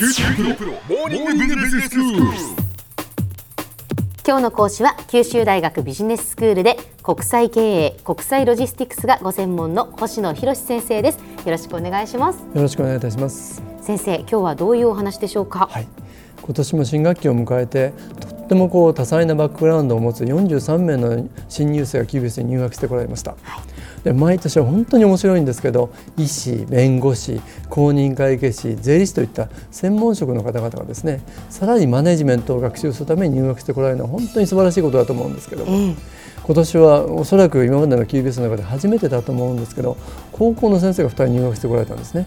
九州大学モーニングビジネススクール。今日の講師は九州大学ビジネススクールで国際経営国際ロジスティクスがご専門の星野博先生ですよろしくお願いしますよろしくお願いいたします。先生今日はどういうお話でしょうか、はい。今年も新学期を迎えて、とってもこう多彩なバックグラウンドを持つ43名の新入生が QBS に入学してこられました。で毎年は本当に面白いんですけど、医師、弁護士、公認会計士、税理士といった専門職の方々がですね、さらにマネジメントを学習するために入学してこられるのは本当に素晴らしいことだと思うんですけども。ええ今年はおそらく今までの QBS の中で初めてだと思うんですけど高校の先生が2人入学してこられたんですね。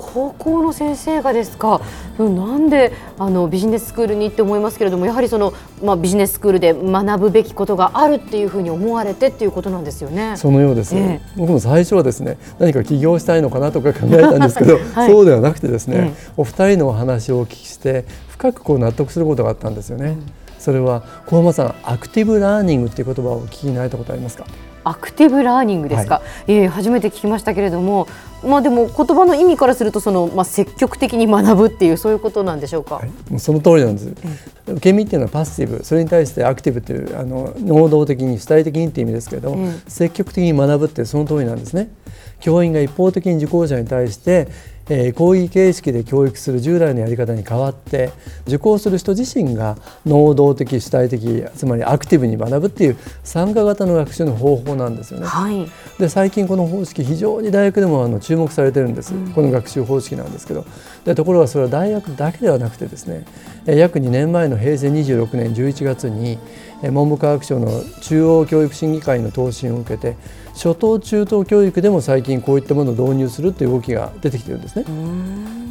高校の先生がですか？うんなんであのビジネススクールにって思いますけれどもやはりその、まあ、ビジネススクールで学ぶべきことがあるっていうふうに思われてっていうことなんですよね。そのようです、ええ。僕も最初はですね何か起業したいのかなとか考えたんですけど、はい。そうではなくてですね、えお二人のお話をお聞きして深くこう納得することがあったんですよね。それは小浜さんアクティブラーニングっていう言葉をお聞きになられたことありますか？アクティブラーニングですか、、はいえ初めて聞きましたけれども、まあ、でも言葉の意味からするとその、まあ、積極的に学ぶっていうそういうことなんでしょうか？はい、その通りなんです。受け身っていうのはパッシブ、それに対してアクティブっていうあの能動的に主体的にっていう意味ですけれども、うん積極的に学ぶってその通りなんですね。教員が一方的に受講者に対して、えー講義形式で教育する従来のやり方に代わって受講する人自身が能動的主体的つまりアクティブに学ぶっていう参加型の学習の方法なんですよね。はい、で最近この方式非常に大学でもあの注目されてるんです、この学習方式なんですけどでところがそれは大学だけではなくてですねえ約2年前の平成26年11月にえ文部科学省の中央教育審議会の答申を受けて初等中等教育でも最近こういったものを導入するという動きが出てきてるんですね。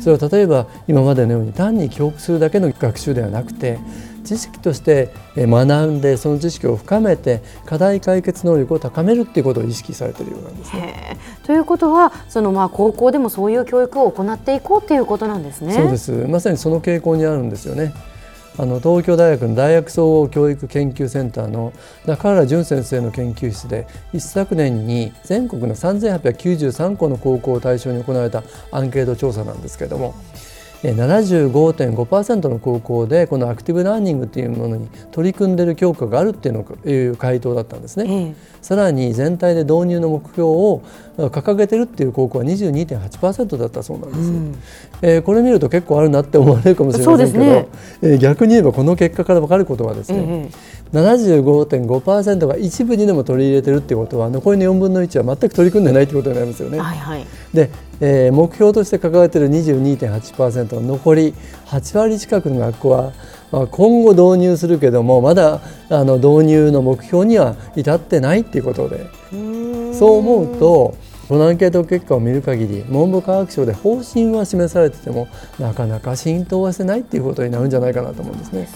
それは例えば今までのように単に記憶するだけの学習ではなくて知識としてえ学んでその知識を深めて課題解決能力を高めるっていうことを意識されているようなんですね。ということはそのまあ高校でもそういう教育を行っていこうっていうことなんですね。そうですまさにその傾向にあるんですよね。あの東京大学の大学総合教育研究センターの中原淳先生の研究室で一昨年に全国の3893校の高校を対象に行われたアンケート調査なんですけれども75.5%の高校でこのアクティブラーニングっていうものに取り組んでいる教科があるっていうのがいう回答だったんですね。ええ。さらに全体で導入の目標を掲げてるっていう高校は22.8%だったそうなんです、えーこれ見ると結構あるなって思われるかもしれませんけど、ね。えー逆に言えばこの結果から分かることはですね、え75.5%が一部にでも取り入れてるってことは残りの4分の1は全く取り組んでないってことになりますよね。はいはい。で、えー目標として掲げている22.8%の残り8割近くの学校は、まあ、今後導入するけどもまだあの導入の目標には至ってないっていうことでそう思うとこのアンケート結果を見る限り文部科学省で方針は示されててもなかなか浸透はしてないっていうことになるんじゃないかなと思うんですね。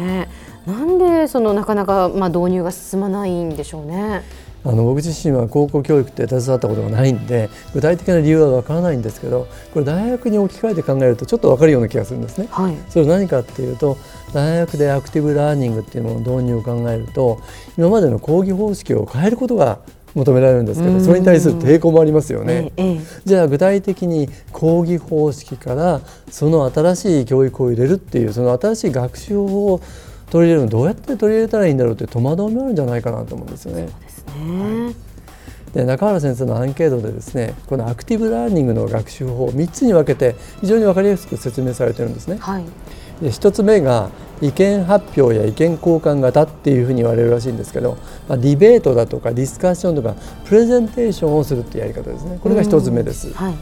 ねなんでそのなかなかまあ導入が進まないんでしょうね。あの僕自身は高校教育って携わったことがないんで具体的な理由はわからないんですけどこれ大学に置き換えて考えるとちょっと分かるような気がするんですね。はい。それは何かっていうと大学でアクティブラーニングっていうものの導入を考えると今までの講義方式を変えることが求められるんですけどそれに対する抵抗もありますよね。ええええじゃあ具体的に講義方式からその新しい教育を入れるっていうその新しい学習法を取り入れるのどうやって取り入れたらいいんだろうって戸惑いもあるんじゃないかなと思うんですよね。ですね。で中原先生のアンケートでですねこのアクティブラーニングの学習法を3つに分けて非常に分かりやすく説明されてるんですね。はい。で1つ目が意見発表や意見交換型っていうふうに言われるらしいんですけど、まあ、ディベートだとかディスカッションとかプレゼンテーションをするっていうやり方ですねこれが1つ目です。はい。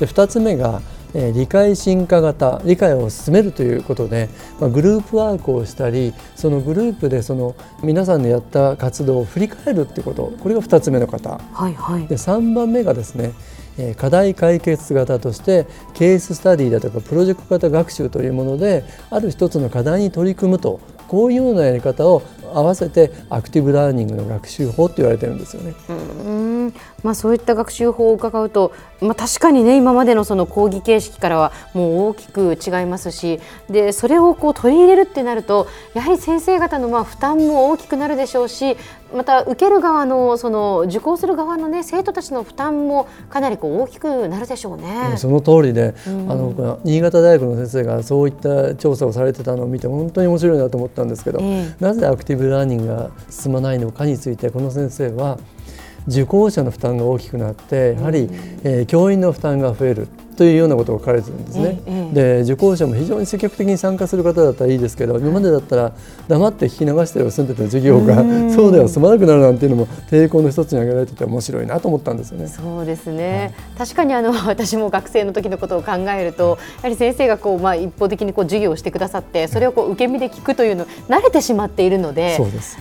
で2つ目が、えー理解進化型理解を進めるということで、まあ、グループワークをしたりそのグループでその皆さんのやった活動を振り返るっていうことこれが2つ目の方はいはい。で3番目がですねえー課題解決型としてケーススタディだとかプロジェクト型学習というものである一つの課題に取り組むとこういうようなやり方を合わせてアクティブラーニングの学習法と言われてるんですよね。まあ、そういった学習法を伺うと、まあ、確かにね今までのその講義形式からはもう大きく違いますしでそれをこう取り入れるってなるとやはり先生方のまあ負担も大きくなるでしょうしまた受ける側のその受講する側のね生徒たちの負担もかなりこう大きくなるでしょうね。その通りで、うん、あの新潟大学の先生がそういった調査をされてたのを見て本当に面白いなと思ったんですけど、えー、なぜアクティブラーニングが進まないのかについてこの先生は受講者の負担が大きくなってやはり、えー、教員の負担が増えるというようなことが書かれてるんですね。で受講者も非常に積極的に参加する方だったらいいですけど今までだったら黙って聞き流して済んでた授業がそうでは済まなくなるなんていうのも抵抗の一つに挙げられてて面白いなと思ったんですよね。そうですね、はい、確かにあの 私も学生の時のことを考えるとやはり先生がこう、まあ、一方的にこう授業をしてくださってそれをこう受け身で聞くというの慣れてしまっているので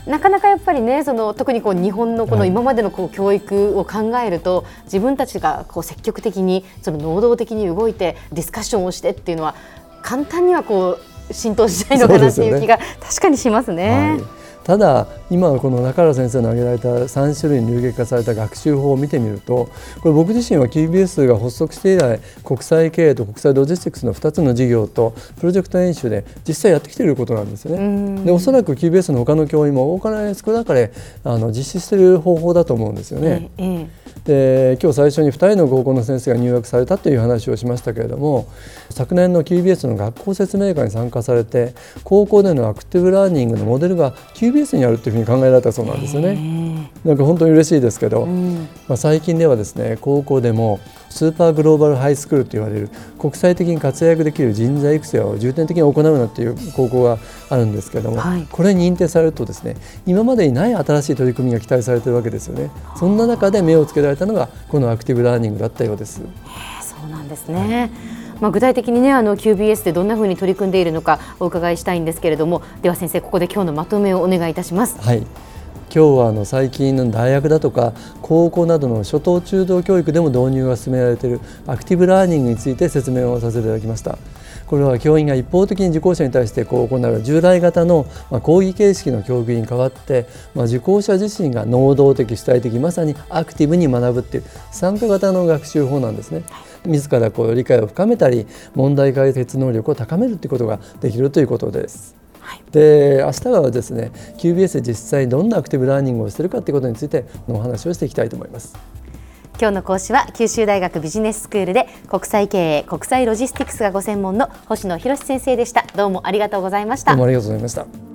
なかなかやっぱりねその特にこう日本のこの今までのこう教育を考えると、自分たちがこう積極的にその能動的に動いてディスカッションをしてっていうのは簡単にはこう浸透しないのかなっていう気が確かにしますね。ただ今この中原先生の挙げられた3種類に流撃化された学習法を見てみるとこれ僕自身は QBS が発足して以来国際経営と国際ロジスティクスの2つの事業とプロジェクト演習で実際やってきていることなんですよね。でおそらく QBS の他の教員も多かれ少なかれあの実施している方法だと思うんですよね。ええで今日最初に2人の高校の先生が入学されたという話をしましたけれども昨年の QBS の学校説明会に参加されて高校でのアクティブラーニングのモデルが QBS にあるというふうに考えられたそうなんですよね。なんか本当に嬉しいですけど、うん、まあ、最近ではですね高校でもスーパーグローバルハイスクールと言われる国際的に活躍できる人材育成を重点的に行うなっていう高校があるんですけれども、はい、これに認定されるとですね今までにない新しい取り組みが期待されているわけですよね。そんな中で目をつけられたのがこのアクティブラーニングだったようです。そうなんですね、まあ、具体的にねあの QBS でどんなふうに取り組んでいるのかお伺いしたいんですけれどもでは先生ここで今日のまとめをお願いいたします。はい今日はあの最近の大学だとか高校などの初等中等教育でも導入が進められているアクティブラーニングについて説明をさせていただきました。これは教員が一方的に受講者に対してこう行う従来型の講義形式の教育に代わって、まあ、受講者自身が能動的主体的まさにアクティブに学ぶっていう参加型の学習法なんですね。自らこう理解を深めたり問題解決能力を高めるということができるということです。で明日はですね QBS で実際どんなアクティブラーニングをしているかということについてのお話をしていきたいと思います。今日の講師は九州大学ビジネススクールで国際経営国際ロジスティクスがご専門の星野博先生でした。どうもありがとうございました。どうもありがとうございました